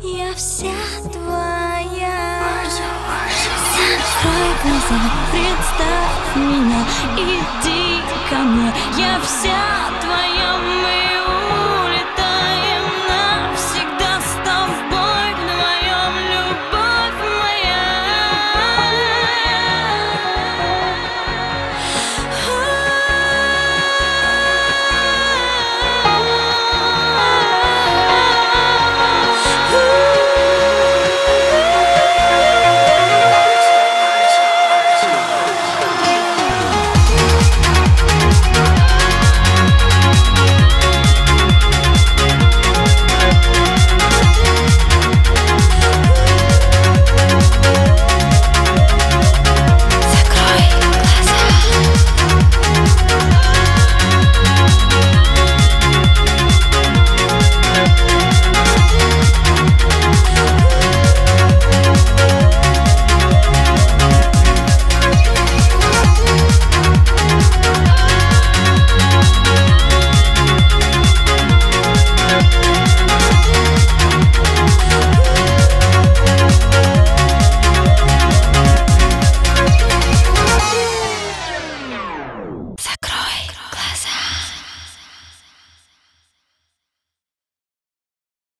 я вся твоя. Закрой глаза, представь меня, иди ко мне. Я вся твоя,